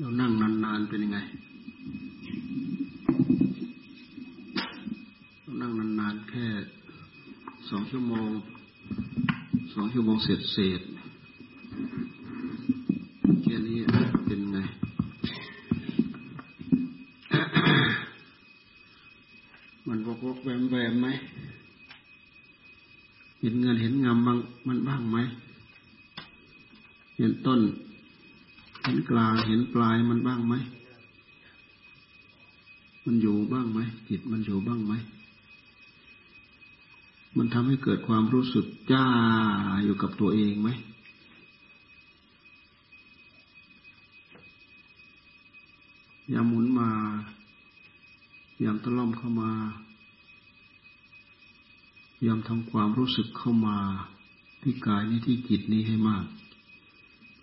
เรานั่งนานๆเป็นยังไง เรานั่งนานๆแค่สองชั่วโมง สองชั่วโมงเสร็จเสร็จแค่นี้เป็นไง มันวกวกแวมแวมไหม เห็นเงินเห็นงามบ้างมันบ้างไหม เห็นต้น เห็นกลางเห็นปลายมันบ้างไหม มันอยู่บ้างไหมจิตมันอยู่บ้างไหม มันทำให้เกิดความรู้สึกจ้าอยู่กับตัวเองไหมยามหมุนมาอย่าตะล่อมเข้ามายามทำความรู้สึกเข้ามา ที่กายนี้ที่จิตนี้ให้มาก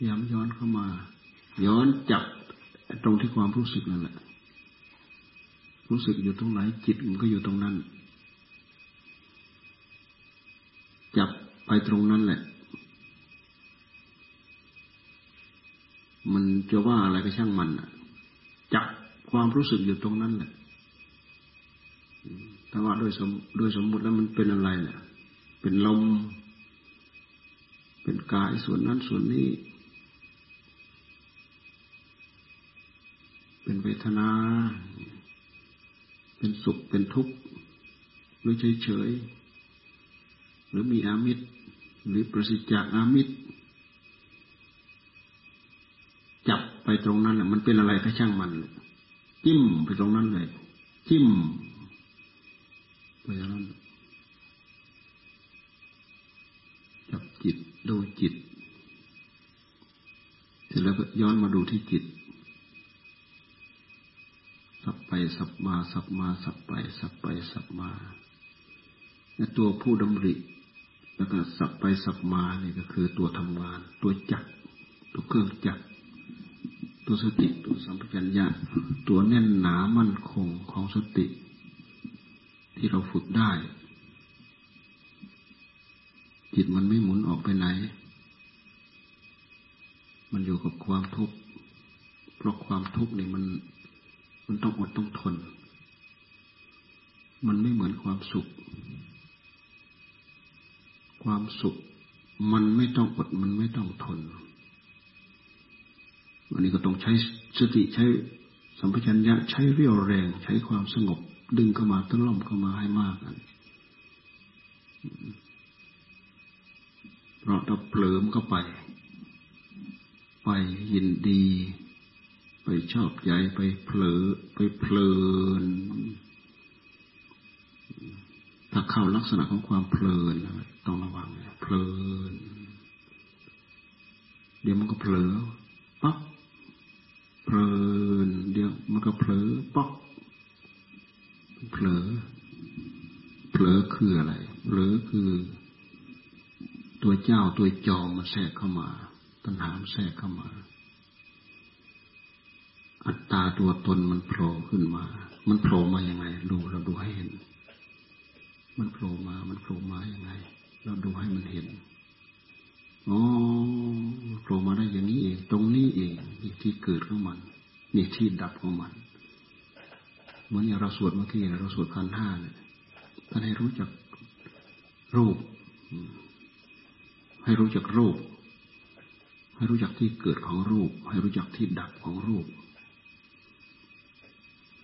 ยามย้อนเข้ามา ย้อนจับตรงที่ความรู้สึกนั่นแหละ รู้สึกอยู่ตรงไหนจิตมันก็อยู่ตรงนั้น จับไปตรงนั้นแหละ มันจะว่าอะไรก็ช่างมันอะจับความรู้สึกอยู่ตรงนั้นแหละแต่ว่าโดยสมโดยสมมติแล้วมันเป็นอะไรเนี่ยเป็นลม เป็นกายส่วนนั้นส่วนนี้ เป็นเวทนา เป็นสุข เป็นทุกข์หรือเฉยๆหรือมีอามิตร หรือประสิทธิ์จากอามิตร จับไปตรงนั้นแหละมันเป็นอะไรก็ช่างมัน จิ้มไปตรงนั้นเลย จิ้มไปตรงนั้นจับจิตดูจิตเสร็จแล้วก็ย้อนมาดูที่จิตสับไป สับมาสับไป สับไปสับมาและตัวผู้ดำริแล้วก็สับไปสับมาเนี่ยก็คือตัวทำงาน ตัวจักตัวเครื่องจักตัวสติตัวสัมปชัญญะตัวแน่นหนามั่นคงของสติ ที่เราฝึกได้ จิตมันไม่หมุนออกไปไหน มันอยู่กับความทุกข์เพราะความทุกข์นี่มัน มันต้องอดต้องทน มันไม่เหมือนความสุข ความสุข มันไม่ต้องอดมันไม่ต้องทน วันนี้ก็ต้องใช้สติใช้สัมปชัญญะใช้เรี่ยวแรง ใช้ความสงบ ดึงเข้ามาตั้งล่อมเข้ามาให้มากกันเพราะเราเปลิมเข้าไป ไปยินดี ไปชอบใจไปเผลอไปเพลิน ถ้าเข้าลักษณะของความเพลินต้องระวังเพลิน เดี๋ยวมันก็เผลอปั๊บเพลิน เดี๋ยวมันก็เผลอป๊อกเผลอเผลอคืออะไรเผลอคือ ตัวเจ้าตัวจอมมันแทรกเข้ามา ตัณหามแทรกเข้ามา อัตตาตัวตนมันโผล่ขึ้นมา มันโผล่มาอย่างไงดูเราดูให้เห็น มันโผล่มา มันโผล่มาอย่างไง เราดูให้มันเห็น อ๋อโผล่มาได้อย่างนี้เอง ตรงนี้เองนี่ที่เกิดของมัน นี่ที่ดับของมัน เหมือนอย่างเราสวดเมื่อกี้เราสวดคันห้าเนี่ยท่านให้รู้จักรูป ให้รู้จักรูป ให้รู้จักที่เกิดของรูป ให้รู้จักที่ดับของรูป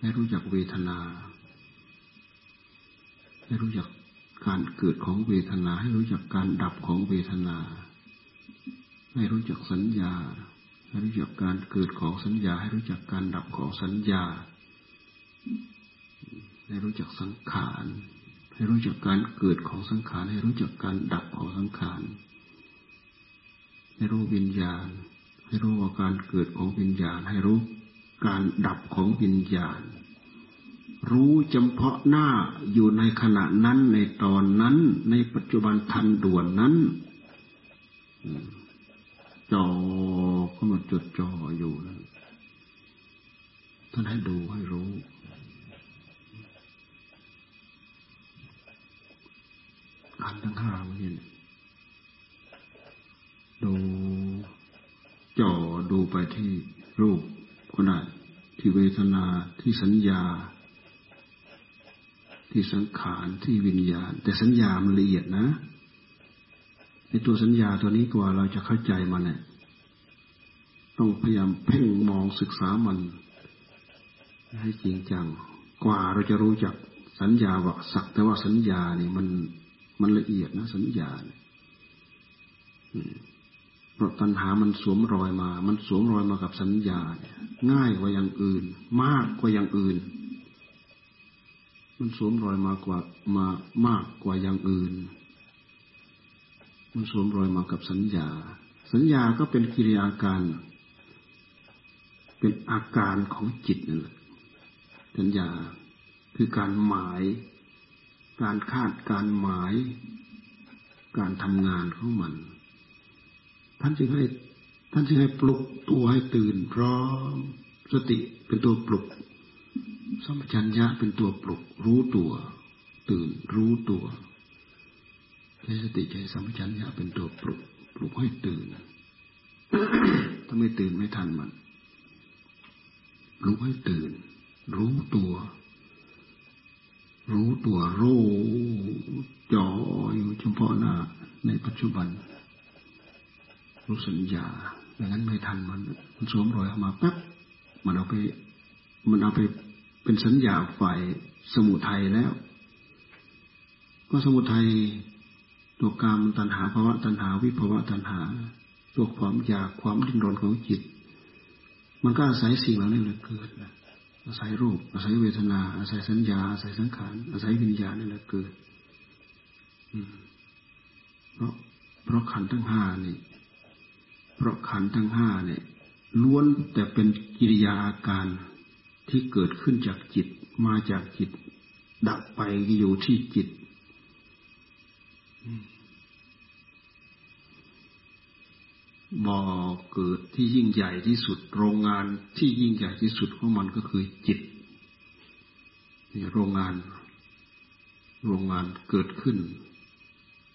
ให้รู้จักเวทนา ให้รู้จักการเกิดของเวทนา ให้รู้จักการดับของเวทนา ให้รู้จักสัญญา ให้รู้จักการเกิดของสัญญา ให้รู้จักการดับของสัญญา ให้รู้จักสังขาร ให้รู้จักการเกิดของสังขาร ให้รู้จักการดับของสังขาร ให้รู้วิญญาณ ให้รู้ว่าการเกิดของวิญญาณ ให้รู้การดับของวิญญาณ รู้เฉพาะหน้าอยู่ในขณะนั้นในตอนนั้น ในปัจจุบันทันด่วนนั้นจอก็มาจดจ่ออยู่นั้นท่านให้ดูให้รู้ขันทั้งห้ามันเห็นดูจ่อดูไปที่รูปก็ได้ที่เวทนาที่สัญญา ที่สังขารที่วิญญาณ แต่สัญญามันละเอียดนะในตัวสัญญาตัวนี้กว่าเราจะเข้าใจมันเนี่ยต้องพยายามเพ่งมองศึกษามัน ให้จริงจัง กว่าเราจะรู้จักสัญญาว่าสักแต่ว่าสัญญาเนี่ยมันมันละเอียดนะ สัญญาเนี่ยเพราะตัณหามันสวมรอยมา มันสวมรอยมากับสัญญาเนี่ยง่ายกว่าอย่างอื่น มากกว่าอย่างอื่น มันสวมรอยมากกว่ามามากกว่าอย่างอื่น มันสวมรอยมากับสัญญา สัญญาก็เป็นกิริยาการ เป็นอาการของจิตนั่นแหละสัญญาคือการหมาย การคาดการหมาย การทำงานของมัน ท่านจึงให้ท่านจึงให้ปลุกตัวให้ตื่นพร้อมสติเป็นตัวปลุก สัมชัญญะเป็นตัวปลุกรู้ตัว ตื่นรู้ตัวใช้สติใช้สัมชัญญะเป็นตัวปลุกปลุกให้ตื่นถ้าไม่ตื่นไม่ทันมันปลุกให้ตื่น รู้ตัว รู้ตัวรู้จ่ออยู่เฉพาะหน้าในปัจจุบัน รู้สัญญาอย่างนั้นไม่ทันมันมันสวมรอยออกมาปั๊บมันเอาไป มันเอาไป เป็นสัญญาฝ่ายสมุทัยแล้วก็สมุทัยตัวกามตัณหาภาวะตัณหา วิภาวะตัณหาตัวความอยากความดิ้นรนของจิต มันก็อาศัยสิ่งเหล่านี้เลยเกิดอาศัยรูป อาศัยเวทนา อาศัยสัญญา อาศัยสังขารอาศัยวิญญาณนี่แหละเกิดเพราะเพราะขันทั้งห้านี่ เพราะขันทั้งห้าเนี่ยล้วนแต่เป็นกิริยาอาการ ที่เกิดขึ้นจากจิตมาจากจิต ดับไปอยู่ที่จิต บ่อเกิดที่ยิ่งใหญ่ที่สุด โรงงานที่ยิ่งใหญ่ที่สุดของมันก็คือจิตนี่โรงงาน โรงงานเกิดขึ้น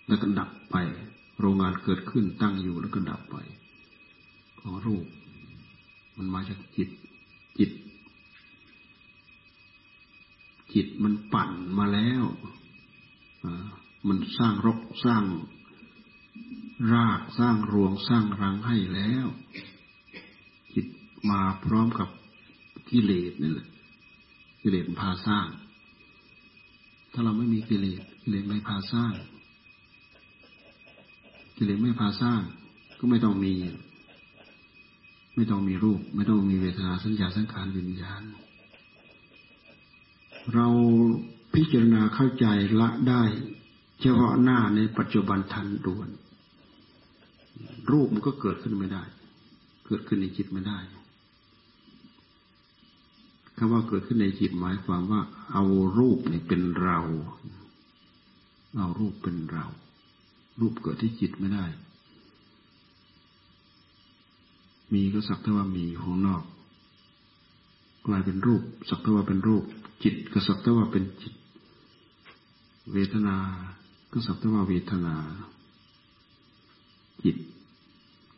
แล้วก็ดับไป โรงงานเกิดขึ้นตั้งอยู่แล้วก็ดับไป ของรูป มันมาจากจิต จิต จิตมันปั่นมาแล้วมันสร้างรกสร้างรากสร้างรวงสร้างรังให้แล้ว จิตมาพร้อมกับกิเลสนี่แหละกิเลสพาสร้าง ถ้าเราไม่มีกิเลสกิเลสไม่พาสร้าง กิเลสไม่พาสร้าง ก็ไม่ต้องมี ไม่ต้องมีรูป ไม่ต้องมีเวทนาสัญญาสังขารวิญญาณ เราพิจารณาเข้าใจละได้เฉพาะหน้าในปัจจุบันทันด่วน รูปมันก็เกิดขึ้นไม่ได้ เกิดขึ้นในจิตไม่ได้คำว่าเกิดขึ้นในจิตหมายความว่า เอารูปนี่เป็นเรา เอารูปเป็นเรา รูปเกิดที่จิตไม่ได้ มีก็สักแต่ว่ามีของนอก กลายเป็นรูป สักแต่ว่าเป็นรูป จิตก็สักแต่ว่าเป็นจิต เวทนา ก็สักแต่ว่าเวทนา จิต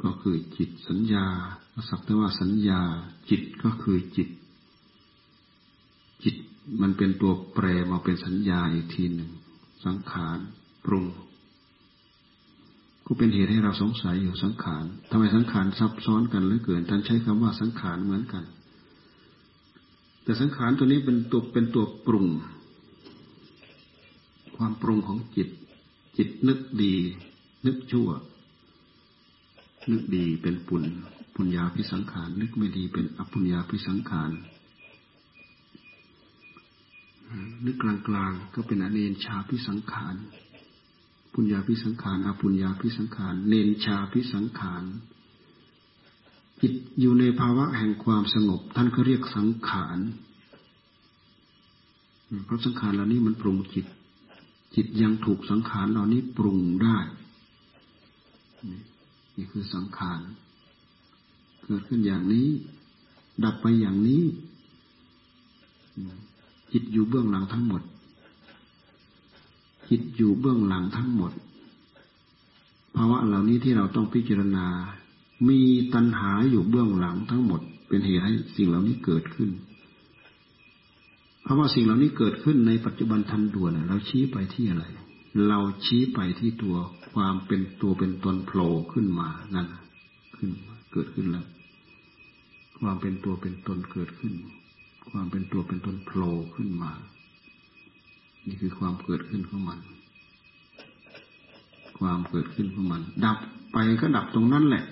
ก็คือจิต สัญญา ก็สักแต่ว่าสัญญา จิตก็คือจิต จิตมันเป็นตัวแปรมาเป็นสัญญาอีกทีหนึ่ง สังขารปรุงก็เป็นเหตุให้เราสงสัยอยู่สังขารทำไมสังขารซับซ้อนกันเหลือเกินท่านใช้คำว่าสังขารเหมือนกัน แต่สังขารตัวนี้เป็นตัวเป็นตัวปรุง ความปรุงของจิต จิตนึกดี นึกชั่ว นึกดีเป็นปุญปุญญาพิสังขาร นึกไม่ดีเป็นอปุญญาพิสังขารนึกกลางๆก็เป็นอเนนชาพิสังขารปุญญาพิสังขารอปุญญาพิสังขาร เนนชาพิสังขาร จิตอยู่ในภาวะแห่งความสงบ ท่านก็เรียกสังขารเพราะสังขารเหล่านี้มันปรุงจิต จิตยังถูกสังขารเหล่านี้ปรุงได้นี่คือสังขารเกิดขึ้นอย่างนี้ ดับไปอย่างนี้ จิตอยู่เบื้องหลังทั้งหมด จิตอยู่เบื้องหลังทั้งหมดภาวะเหล่านี้ที่เราต้องพิจารณา มีตัณหาอยู่เบื้องหลังทั้งหมด เป็นเหตุให้สิ่งเหล่านี้เกิดขึ้นเพราะว่าสิ่งเหล่านี้เกิดขึ้นในปัจจุบันทันด่วนเราชี้ไปที่อะไร เราชี้ไปที่ตัวความเป็นตัวเป็นตนโผล่ขึ้นมานั่นขึ้นเกิดขึ้นแล้ว ความเป็นตัวเป็นตนเกิดขึ้น ความเป็นตัวเป็นตนโผล่ขึ้นมา นี่คือความเกิดขึ้นของมัน ความเกิดขึ้นของมัน ดับไปก็ดับตรงนั้นแหละ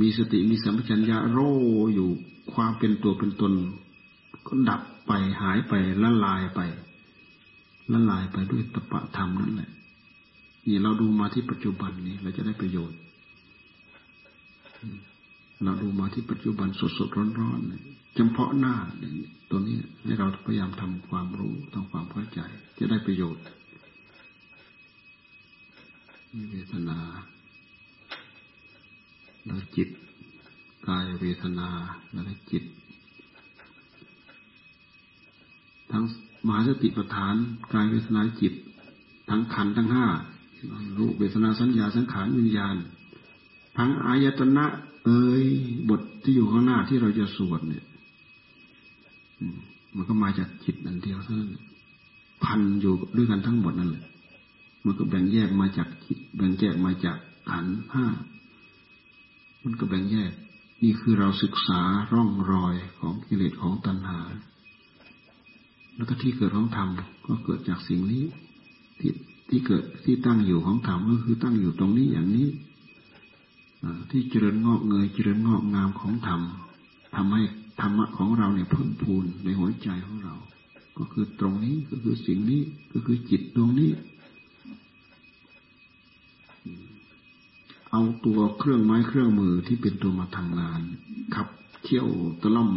มีสติมีสัมปชัญญะโรอยู่ความเป็นตัวเป็นตน ก็ดับไปหายไปละลายไปละลายไปด้วยตปะธรรมนั่นแหละ นี่เราดูมาที่ปัจจุบันนี้เราจะได้ประโยชน์ เราดูมาที่ปัจจุบันสดสดร้อนร้อนเฉพาะหน้าตัวนี้ให้เราพยายามทำความรู้ทำความเข้าใจ จะได้ประโยชน์มีเวทนา แล้วจิตกายเวทนาแล้วจิต ทั้งมหาสติปัฏฐานกายเวทนาจิต ทั้งขันทั้งห้ารูปเวทนาสัญญาสังขารวิญญาณ ทั้งอายตนะ เอ้ยบทที่อยู่ข้างหน้าที่เราจะสวดเนี่ยมันก็มาจากจิตอันเดียวเท่านั้นพันอยู่ด้วยกันทั้งหมดนั่นแหละมันก็แบ่งแยกมาจากจิต แบ่งแยกมาจากขันห้า มันก็แบ่งแยก นี่คือเราศึกษาร่องรอยของกิเลสของตัณหา แล้วก็ที่เกิดของธรรมก็เกิดจากสิ่งนี้ที่ที่เกิดที่ตั้งอยู่ของธรรมก็คือตั้งอยู่ตรงนี้อย่างนี้ที่เจริญงอกเงยเจริญงอกงามของธรรมทำให้ธรรมะของเราเนี่ยเพิ่มพูนในหัวใจของเรา ก็คือตรงนี้ก็คือสิ่งนี้ก็คือจิตดวงนี้ เอาตัวเครื่องไม้เครื่องมือที่เป็นตัวมาทำงาน ขับเที่ยวตะล่อม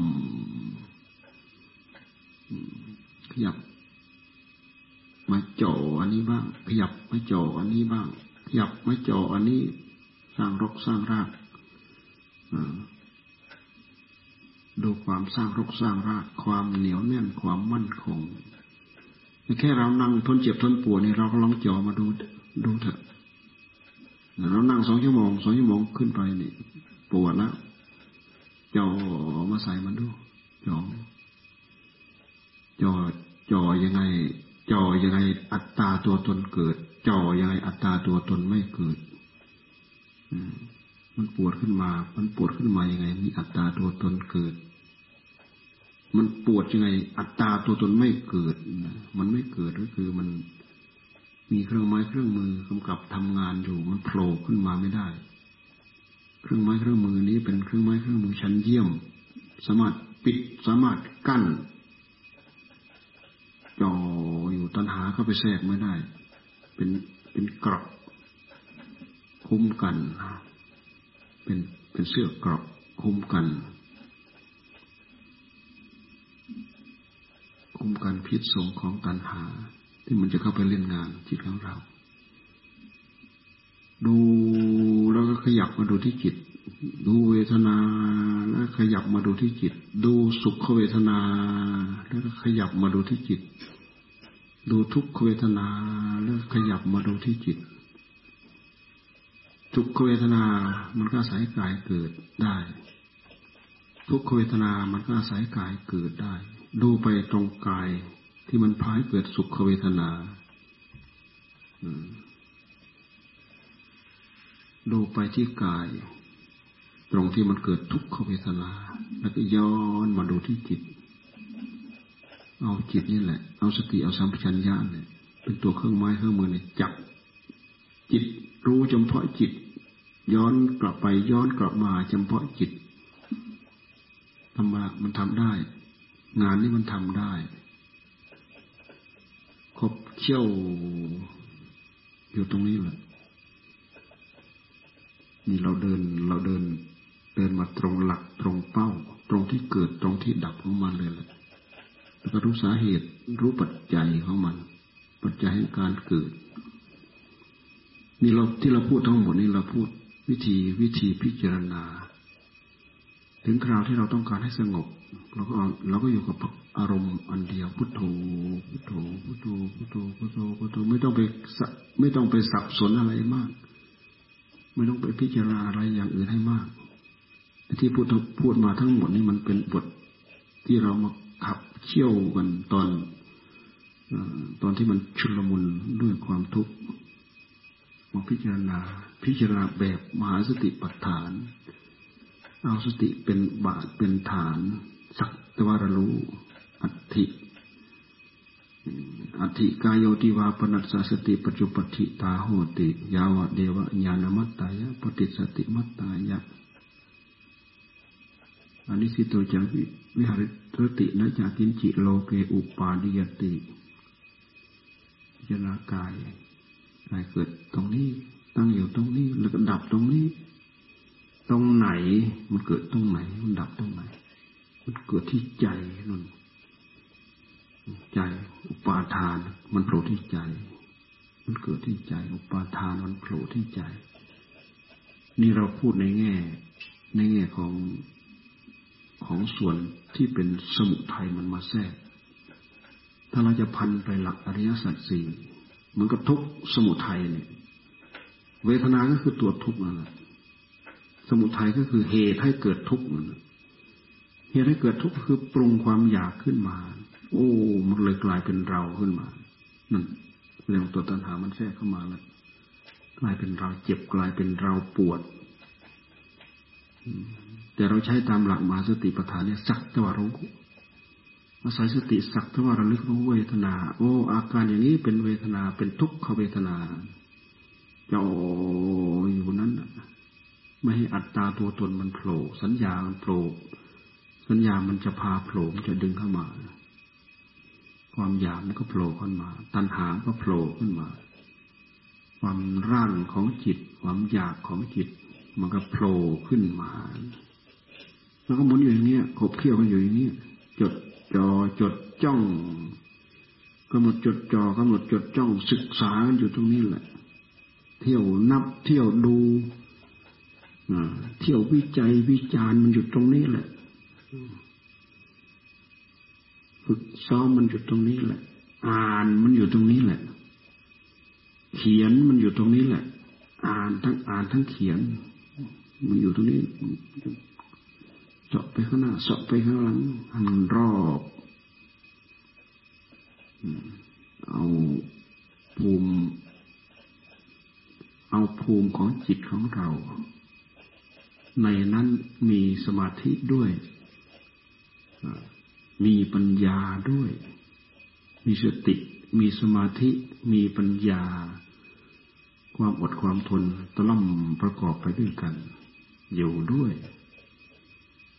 ขยับ มาจ่ออันนี้บ้าง ขยับมาจ่ออันนี้บ้าง ขยับมาจ่ออันนี้ สร้างรกสร้างรากดูความสร้างรกสร้างราก ความเหนียวแน่นความมั่นคงแค่เรานั่งทนเจ็บทนปวดนี่เราก็ลองจ่อมาดูดูเถอะ เรานั่งสองชั่วโมงสองชั่วโมงขึ้นไปนี่ปวดแล้วจ่อมาใส่มันดูจ่อจ่อจ่อยังไง จ่อยังไงอัตตาตัวตนเกิด จ่อยังไงอัตตาตัวตนไม่เกิดมันปวดขึ้นมา มันปวดขึ้นมายังไง มีอัตตาตัวตนเกิด มันปวดยังไง อัตตาตัวตนไม่เกิด มันไม่เกิดก็คือมัน มีเครื่องไม้เครื่องมือกำกับทำงานอยู่มันโผล่ขึ้นมาไม่ได้ เครื่องไม้เครื่องมือนี้เป็นเครื่องไม้เครื่องมือชั้นเยี่ยม สามารถปิดสามารถกั้นจ่ออยู่ตัณหาเข้าไปแทรกไม่ได้ เป็นเป็นกรอบคุ้มกัน เป็นเป็นเสื้อกรอบคุ้มกัน คุ้มกันพิษสงของตัณหา ที่มันจะเข้าไปเล่นงานจิตของเรา ดูแล้วก็ขยับมาดูที่จิต ดูเวทนาแล้วขยับมาดูที่จิต ดูสุขเวทนา แล้วก็ขยับมาดูที่จิต ดูทุกขเวทนาแล้วขยับมาดูที่จิต ทุกขเวทนา มันก็อาศัยกายเกิดได้ ทุกขเวทนา มันก็อาศัยกายเกิดได้ ดูไปตรงกาย ที่มันพายเกิดสุขเวทนาดูไปที่กาย ตรงที่มันเกิดทุกขเวทนา แล้วก็ย้อนมาดูที่จิต เอาจิตนี่แหละ เอาสติเอาสัมปชัญญะเนี่ยเป็นตัวเครื่องไม้เครื่องมือเนี่ยจับ จิตรู้เฉพาะจิต ย้อนกลับไปย้อนกลับมาเฉพาะจิตทำมามันทำได้ งานนี้มันทำได้ เชี่ยวอยู่ตรงนี้แหละนี่เราเดินเราเดิน เดินมาตรงหลักตรงเป้า ตรงที่เกิดตรงที่ดับของมันเลยแหละแล้วก็รู้สาเหตุรู้ปัจจัยของมัน ปัจจัยแห่งการเกิด นี่เราที่เราพูดทั้งหมดนี่เราพูดวิธีวิธีพิจารณา ถึงคราวที่เราต้องการให้สงบเราก็เราก็อยู่กับ อารมณ์อันเดียวพุทโธพุทโธพุทโธพุทโธพุทโธพุทโธไม่ต้องไปไม่ต้องไปสับสนอะไรมาก ไม่ต้องไปพิจารณาอะไรอย่างอื่นให้มากที่พูดพูดมาทั้งหมดนี่มันเป็นบทที่เรามาขับเชี่ยวกันตอนตอนที่มันชุลมุนด้วยความทุกข์มาพิจารณา พิจารณาแบบมหาสติปัฏฐาน เอาสติเป็นบาทเป็นฐาน สักตวารรู้ อัติอัติกายโยติวาปนัสสติปัจจุปฏิตาโหติยาวะเดวะญาณมัตตายะปฏิสติมัตตายะอันนี้สิโตจังวิหาริตินะจากินจิโลเกอุปาดิยติจารณากายกายเกิดตรงนี้ตั้งอยู่ตรงนี้ แล้วก็ดับตรงนี้ ตรงไหน มันเกิดตรงไหน มันดับตรงไหน มันเกิดที่ใจนั่น ใจอุปาทาน มันโผล่ที่ใจ มันเกิดที่ใจ อุปาทานมันโผล่ที่ใจ นี่เราพูดในแง่ ในแง่ของของส่วนที่เป็นสมุทัยมันมาแทรก ถ้าเราจะพันไปหลักอริยสัจสี่มันก็ทุกสมุทัยเนี่ยเวทนา ก็คือตัวทุกข์นั่นแหละ สมุทัยก็คือเหตุให้เกิดทุกข์นั่นเหตุให้เกิดทุกข์คือปรุงความอยากขึ้นมา โอ้มันเลยกลายเป็นเราขึ้นมานั่นเรื่องตัวตัณหามันแทรกเข้ามาแล้วกลายเป็นเราเจ็บกลายเป็นเราปวดแต่เราใช้ตามหลักมาสติปัฏฐานเนี่ยสักตวารู้อาศัยสติสักตวาระลึกรู้เวทนา โอ้ อาการอย่างนี้เป็นเวทนาเป็นทุกขเวทนาจะอยู่นั้นไม่ให้อัตตาตัวตนมันโผล่สัญญามันโผล่สัญญามันจะพาโผล่จะดึงเข้ามา ความอยากมันก็โผล่ขึ้นมา ตัณหาก็โผล่ขึ้นมา ความร่างของจิต ความอยากของจิต มันก็โผล่ขึ้นมาแล้วก็หมุนอยู่อย่างนี้ขบเคี้ยวกันอยู่อย่างนี้จดจอจดจ้องกำหนดจดจอกำหนดจดจ้องศึกษากันอยู่ตรงนี้แหละ เที่ยวนับเที่ยวดูเที่ยววิจัยวิจารณ์มันอยู่ตรงนี้แหละ ฝึกซ้อมมันอยู่ตรงนี้แหละ อ่านมันอยู่ตรงนี้แหละ เขียนมันอยู่ตรงนี้แหละ อ่านทั้งอ่านทั้งเขียน มันอยู่ตรงนี้เจาะไปข้างหน้าเจาะไปข้างหลังหันรอบเอาภูมิ เอาภูมิของจิตของเรา ในนั้นมีสมาธิด้วย มีปัญญาด้วย มีสติ มีสมาธิ มีปัญญา ความอดความทนตล่อมประกอบไปด้วยกัน อยู่ด้วย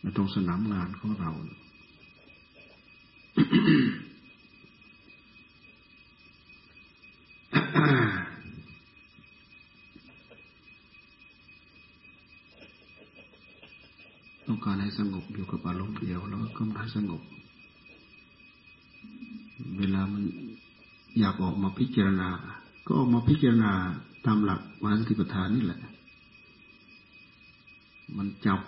ในตรงสนามงานของเราต้องการให้ สงบอยู่กับอารมณ์เดียวแล้วก็กำลังสงบ เวลามันอยากออกมาพิจารณา ก็ออกมาพิจารณาตามหลักมหาสติปัฏฐานนี่แหละ มันจับ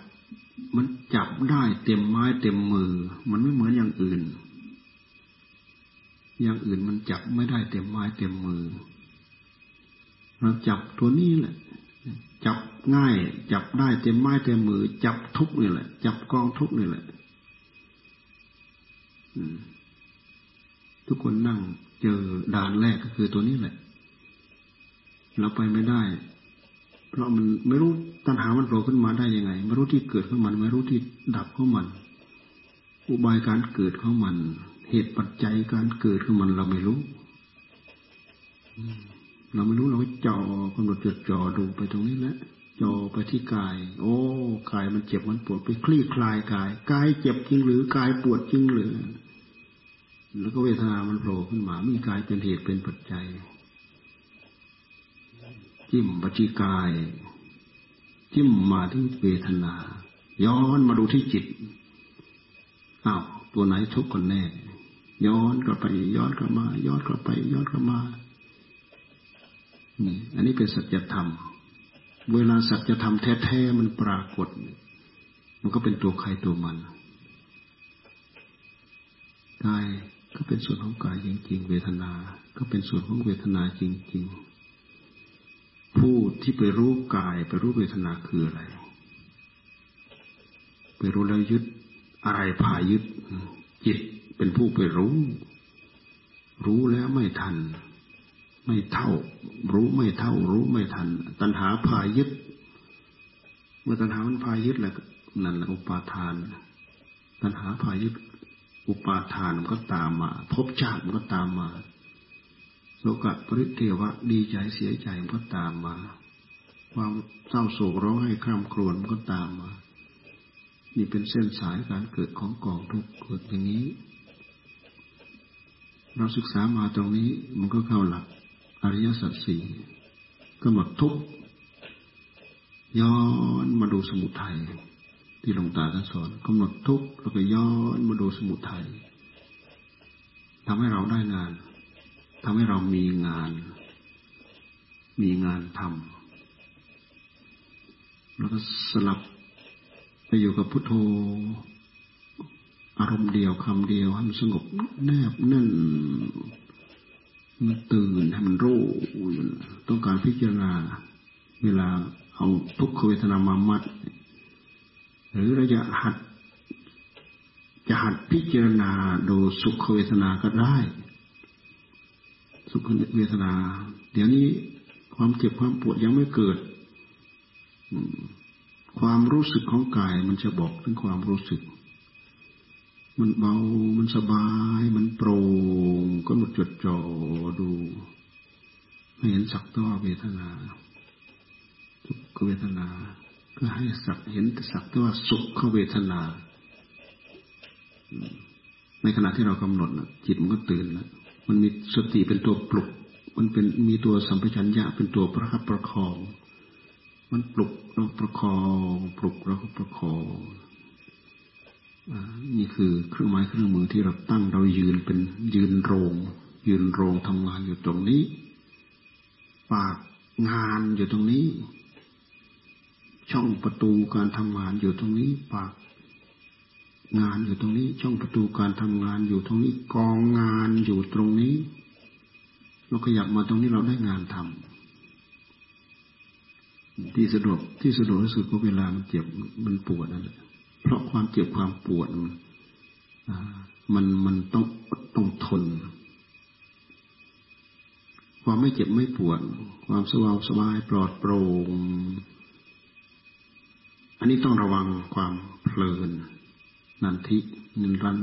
มันจับได้เต็มไม้เต็มมือ มันไม่เหมือนอย่างอื่น อย่างอื่นมันจับไม่ได้เต็มไม้เต็มมือ เราจับตัวนี้แหละ จับ ง่าย จับได้เต็มไม้เต็มมือ จับทุกนี่แหละ จับกองทุกนี่แหละทุกคนนั่งเจอด่านแรกก็คือตัวนี้แหละเราไปไม่ได้ เพราะมันไม่รู้ตัณหามันโผล่ขึ้นมาได้ยังไง ไม่รู้ที่เกิดของมัน ไม่รู้ที่ดับของมัน อุบายการเกิดของมัน เหตุปัจจัยการเกิดของมันเราไม่รู้เราไม่รู้เราจ่อกำหนดจดจ่อดูไปตรงนี้แหละ จอไปที่กาย โอ้กายมันเจ็บมันปวดไปคลี่คลายกายกายเจ็บจริงหรือกายปวดจริงหรือ แล้วก็เวทนามันโผล่ขึ้นมามีกายเป็นเหตุเป็นปัจจัยจิ้มปฏิกายจิ้มมาที่เวทนา ย้อนมาดูที่จิตอ้าวตัวไหนทุกข์คนแน่ ย้อนกลับไป ย้อนกลับมา ย้อนกลับไป ย้อนกลับมานี่อันนี้เป็นสัจธรรม เวลาสัจธรรมแท้ๆมันปรากฏ มันก็เป็นตัวใครตัวมันกายก็เป็นส่วนของกายจริง ๆ เวทนา ก็เป็นส่วนของเวทนาจริง ๆ ผู้ที่ไปรู้กายไปรู้เวทนาคืออะไร ไปรู้แล้วยึดอะไรพายึด จิตเป็นผู้ไปรู้ รู้แล้วไม่ทัน ไม่เท่า รู้ไม่เท่า รู้ไม่ทัน ตัณหาพายึด เมื่อตัณหามันพายึดแล้วนั่นแหละอุปาทาน ตัณหาพายึด อุปาทานมันก็ตามมาภพชาติมันก็ตามมาโลกะปริเทวะดีใจเสียใจมันก็ตามมา ความเศร้าโศกร้องไห้ข้ามครวญมันก็ตามมา นี่เป็นเส้นสายการเกิดของกองทุกข์เกิดอย่างนี้ เราศึกษามาตรงนี้มันก็เข้าหลัก อริยสัจสี่กำหนดทุกย้อนมาดูสมุทัยที่หลวงตาท่านสอนกำหนดทุกแล้วก็ย้อนมาดูสมุทัยทำให้เราได้งานทำให้เรามีงาน มีงานทำแล้วก็สลับไปอยู่กับพุทโธอารมณ์เดียวคำเดียวให้มันสงบแนบแน่น มันตื่นให้มันรู้ต้องการพิจารณา เวลาเอาทุกขเวทนามามัด หรือเราจะหัด จะหัดพิจารณาดูสุขเวทนาก็ได้ สุขเวทนา เดี๋ยวนี้ความเจ็บความปวดยังไม่เกิดความรู้สึกของกายมันจะบอกถึงความรู้สึก มันเบา มันสบาย มันโปร่งก็หนุดจดจ่อดู ไม่เห็นสักตัวเวทนาสุขเวทนา ก็ให้สักเห็นสักตัวสุขเวทนา ในขณะที่เรากำหนดจิตมันก็ตื่นแล้วมันมีสติเป็นตัวปลุก มันเป็นมีตัวสัมปชัญญะเป็นตัวประคับประคอง มันปลุกเราประคอง ปลุกเราก็ประคอง นี่คือเครื่องไม้เครื่องมือที่เราตั้งเรายืนเป็นยืนโรง ยืนโรงทำงานอยู่ตรงนี้ ปากงานอยู่ตรงนี้ ช่องประตูการทำงานอยู่ตรงนี้ ปากงานอยู่ตรงนี้ ช่องประตูการทำงานอยู่ตรงนี้ กองงานอยู่ตรงนี้ เราขยับมาตรงนี้เราได้งานทำที่สะดวกที่สะดวกที่สุดก็เวลามันเจ็บมันปวดนั่นแหละ เพราะความเจ็บความปวดมันมันต้องต้องทน ความไม่เจ็บไม่ปวด ความสบายสบายปลอดโปร่งอันนี้ต้องระวังความเพลิน นันทิ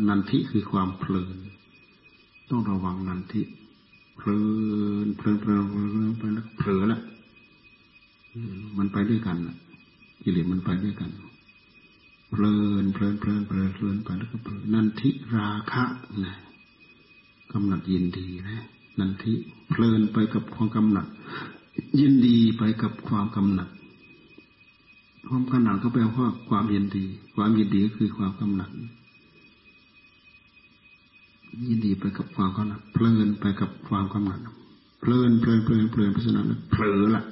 นันทิคือความเพลิน ต้องระวังนันทิเพลินเพลินเพลินเพลินไปแล้วเผลอละมันไปด้วยกันกิเลสมันไปด้วยกัน เพลินเพลินเพลินเพลินเพลินไปแล้วก็เพลินนันทิราคะนะกำหนัดยินดีนะนันทิเพลินไปกับความกำหนัด ยินดีไปกับความกำหนัดความกำหนัดก็แปลว่าความยินดี ความยินดีก็คือความกำหนัดยินดีไปกับความกำหนัดเพลินไปกับความกำหนัดเพลินเพลินเพลินเพลินเพราะฉะนั้นเผลอละ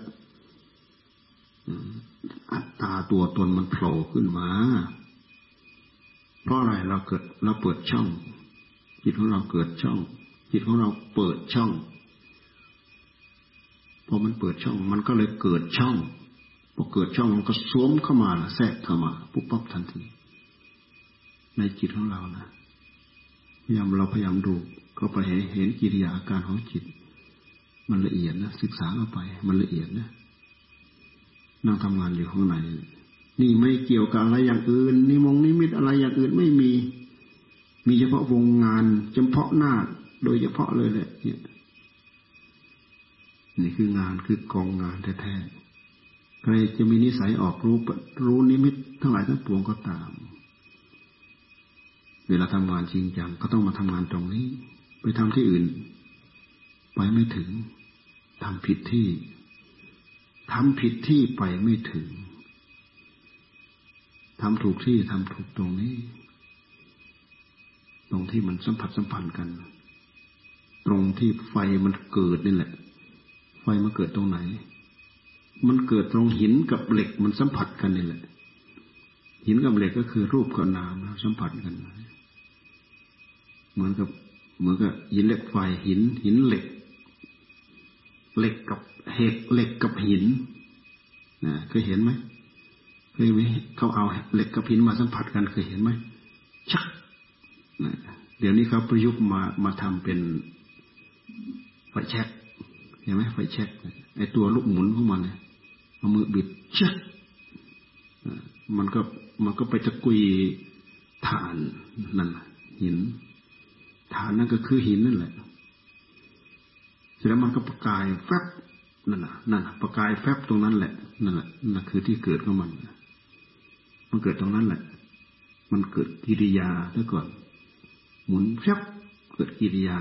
อั ตัวตนมันโผล่ขึ้นมา เพราะอะไรเราเกิดเราเปิดช่อง จิตของเราเกิดช่อง จิตของเราเปิดช่องพอมันเปิดช่องมันก็เลยเกิดช่องพอเกิดช่องมันก็สวมเข้ามาแทรกเข้ามาปุ๊บปั๊บทันที ในจิตของเรานะพยายามเราพยายามดูก็ไปเห็นเห็นกิริยาอาการของจิต มันละเอียดนะศึกษาเข้าไป มันละเอียดนะนั่งทำงานอยู่ข้างใน นี่ไม่เกี่ยวกับอะไรอย่างอื่นนี่มงนิมิตอะไรอย่างอื่นไม่มี มีเฉพาะวงงานเฉพาะหน้า โดยเฉพาะเลยแหละเนี่ยนี่คืองานคือกองงานแท้ๆใครจะมีนิสัยออกรู้รู้นิมิตทั้งหลายทั้งปวงก็ตาม เวลาทำงานจริงจังก็ต้องมาทำงานตรงนี้ ไปทำที่อื่น ไปไม่ถึงทำผิดที่ทำผิดที่ไปไม่ถึง ทำถูกที่ทำถูกตรงนี้ ตรงที่มันสัมผัสสัมพันธ์กัน ตรงที่ไฟมันเกิดนี่แหละ ไฟมันเกิดตรงไหน มันเกิดตรงหินกับเหล็กมันสัมผัสกันนี่แหละ หินกับเหล็กก็คือรูปกับนามสัมผัสกัน เหมือนกับเหมือนกับหินเหล็กไฟหิน หินเหล็ก เหล็กกับเหกเหล็กกับหินนะเคยเห็นไหม เคยไหมเขาเอาเหล็กกับหินมาสัมผัสกันเคยเห็นไหมชักเดี๋ยวนี้เขาประยุกต์มามาทำเป็นไฟแช็กเห็นไหมไฟแช็กไอตัวลูกหมุนของมันเนี่ยเอามือบิดชักมันก็มันก็ไปตะกุยฐานนั่นหินฐานนั่นก็คือหินนั่นแหละเสร็จแล้วมันก็ประกายแฟบนั่นน่ะนั่นประกายแฟบตรงนั้นแหละนั่นแหละนั่นคือที่เกิดของมัน มันเกิดตรงนั้นแหละ มันเกิดกิริยาซะก่อน หมุนแฟบเกิดกิริยา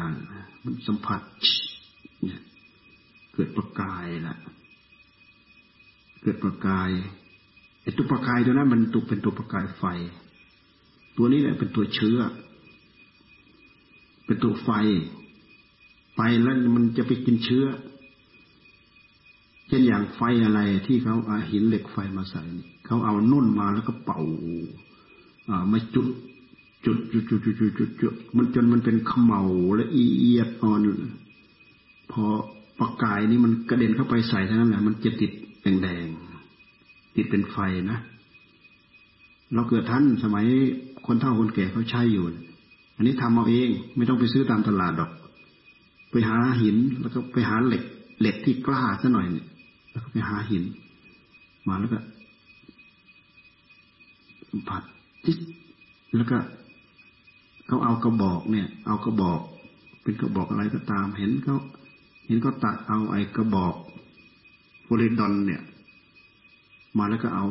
มันสัมผัสเนี่ยเกิดประกายละเกิดประกายไอ้ตัวประกายตัวนั้น มันตุกเป็นตัวประกายไฟ ตัวนี้แหละเป็นตัวเชื้อ เป็นตัวไฟไฟแล้วมันจะไปกินเชื้อ เช่นอย่างไฟอะไรที่เขาอาหินเหล็กไฟมาใส่ เขาเอานุ่นมาแล้วก็เป่าอ่ามาจุดจุดจุดจุดจุดจุดจุดจุดมันจนมันเป็นขมเหลาและเอียดอ่อนพอประกายนี้มันกระเด็นเข้าไปใส่เท่านั้นแหละมันจะติดแดงๆติดเป็นไฟนะเราเกิดท่านสมัยคนเฒ่าคนแก่เขาใช้อยู่ อันนี้ทำเอาเองไม่ต้องไปซื้อตามตลาดดอก ไปหาหินแล้วก็ไปหาเหล็กเหล็กที่กล้าซะหน่อยเนี่ยแล้วก็ไปหาหิน มาแล้วก็ ผัดจิตแล้วก็เขาเอากระบอกเนี่ย เอากระบอก เป็นกระบอกอะไรก็ตาม เห็นเขาเห็นเขาตัดเอาไอ้กระบอกโพลิดอนเนี่ย มาแล้วก็เอา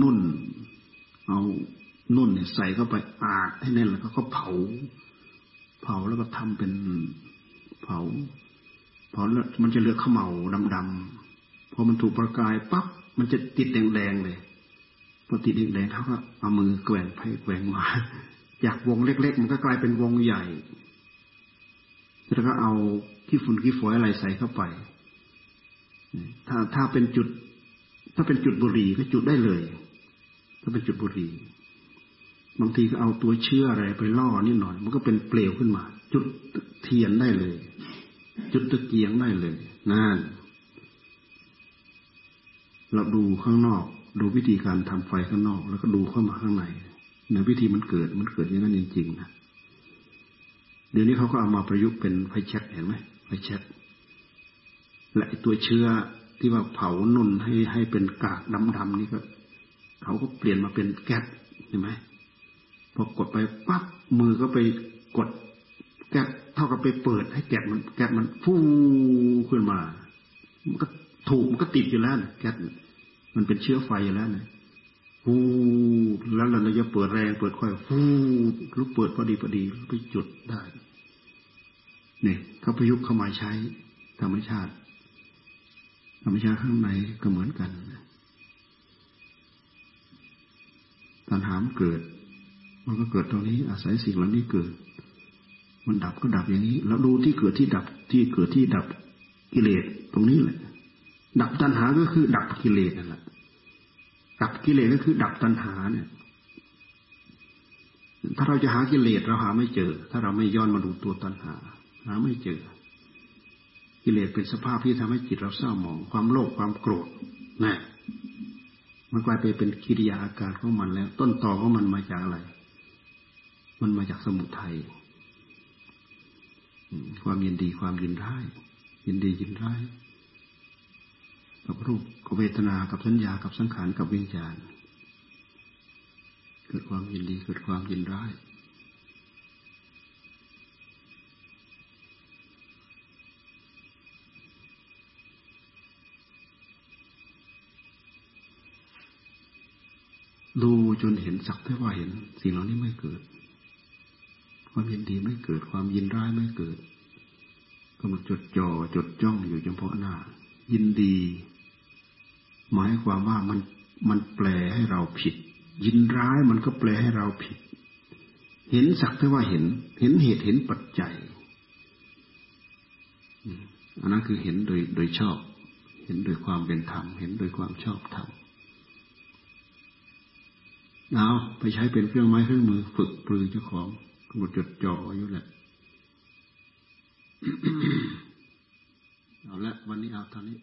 นุ่น เอานุ่นเนี่ยใส่เข้าไปอาดให้แน่นแล้วก็เผา เผาแล้วก็ทำเป็นเผาเผาแล้วมันจะเหลือขมเหลาดำๆพอมันถูกประกายปั๊บมันจะติดแดงๆเลย พอติดแดงๆเขาก็เอามือแกว่งไปแกว่งมา จากวงเล็ก ๆ มันก็กลายเป็นวงใหญ่ แล้วก็เอาขี้ฝุ่นขี้ฝอยอะไรใส่เข้าไป ถ้าถ้าเป็นจุด ถ้าเป็นจุดบุหรี่ก็จุดได้เลย ถ้าเป็นจุดบุหรี่บางทีก็เอาตัวเชื้ออะไรไปล่อนิดหน่อย มันก็เป็นเปลวขึ้นมา จุดเทียนได้เลย จุดตะเกียงได้เลยนั่นเราดูข้างนอก ดูวิธีการทำไฟข้างนอก แล้วก็ดูเข้ามาข้างในในวิธีมันเกิดมันเกิดอย่างนั้นจริงๆนะเดี๋ยวนี้เขาก็เอามาประยุกต์เป็นไฟแช็กเห็นไหมไฟแช็กและตัวเชื้อที่ว่าเผานุ่นให้ให้เป็นกากดำๆนี่ก็เขาก็เปลี่ยนมาเป็นแก๊สเห็นไหมพอกดไปปั๊บมือก็ไปกดแก๊สเท่ากับไปเปิดให้แก๊สมันแก๊สมันฟูขึ้นมา มันก็ถูกมันก็ติดอยู่แล้วแก๊ส มันเป็นเชื้อไฟอยู่แล้วนะฟูแล้วเราจะเปิดแรงเปิดค่อยฟูลูกเปิดพอดีพอดีไปจุดได้ เนี่ยเขาประยุกต์เข้ามาใช้ธรรมชาติ ธรรมชาติข้างในก็เหมือนกันตัณหามเกิด มันก็เกิดตรงนี้ อาศัยสิ่งเหล่านี้เกิด มันดับก็ดับอย่างนี้ แล้วดูที่เกิดที่ดับที่เกิดที่ดับกิเลสตรงนี้แหละ ดับตัณหาก็คือดับกิเลสนั่นแหละ ดับกิเลสก็คือดับตัณหาเนี่ย ถ้าเราจะหากิเลสเราหาไม่เจอ ถ้าเราไม่ย้อนมาดูตัวตัณหา หาไม่เจอ กิเลสเป็นสภาพที่ทำให้จิตเราเศร้าหมอง ความโลภความโกรธนะมันกลายไปเป็นกิริยาอาการของมันแล้ว ต้นตอของมันมาจากอะไร มันมาจากสมุทัยความยินดีความยินร้ายยินดียินร้าย กับรูปกับเวทนากับสัญญากับสังขารกับวิญญาณ เกิดความยินดีเกิดความยินร้าย ดูจนเห็นสักแต่ว่าเห็น สิ่งเหล่านี้ไม่เกิด ความยินดีไม่เกิดความยินร้ายไม่เกิดกำลังจดจ่อจดจ้องอยู่เฉพาะหน้า ยินดี หมายความว่ามันมันแปลให้เราผิด ยินร้ายมันก็แปลให้เราผิด เห็นสักแต่ว่าเห็น เห็นเหตุเห็นปัจจัยอันนั้นคือเห็นโดยโดยชอบ เห็นโดยความเป็นธรรม เห็นโดยความชอบธรรมเอาไปใช้เป็นเครื่องไม้เครื่องมือฝึกปรือเจ้าของกำหนดจดจ่ออยู่แหละ เอาละวันนี้เอาเท่านี้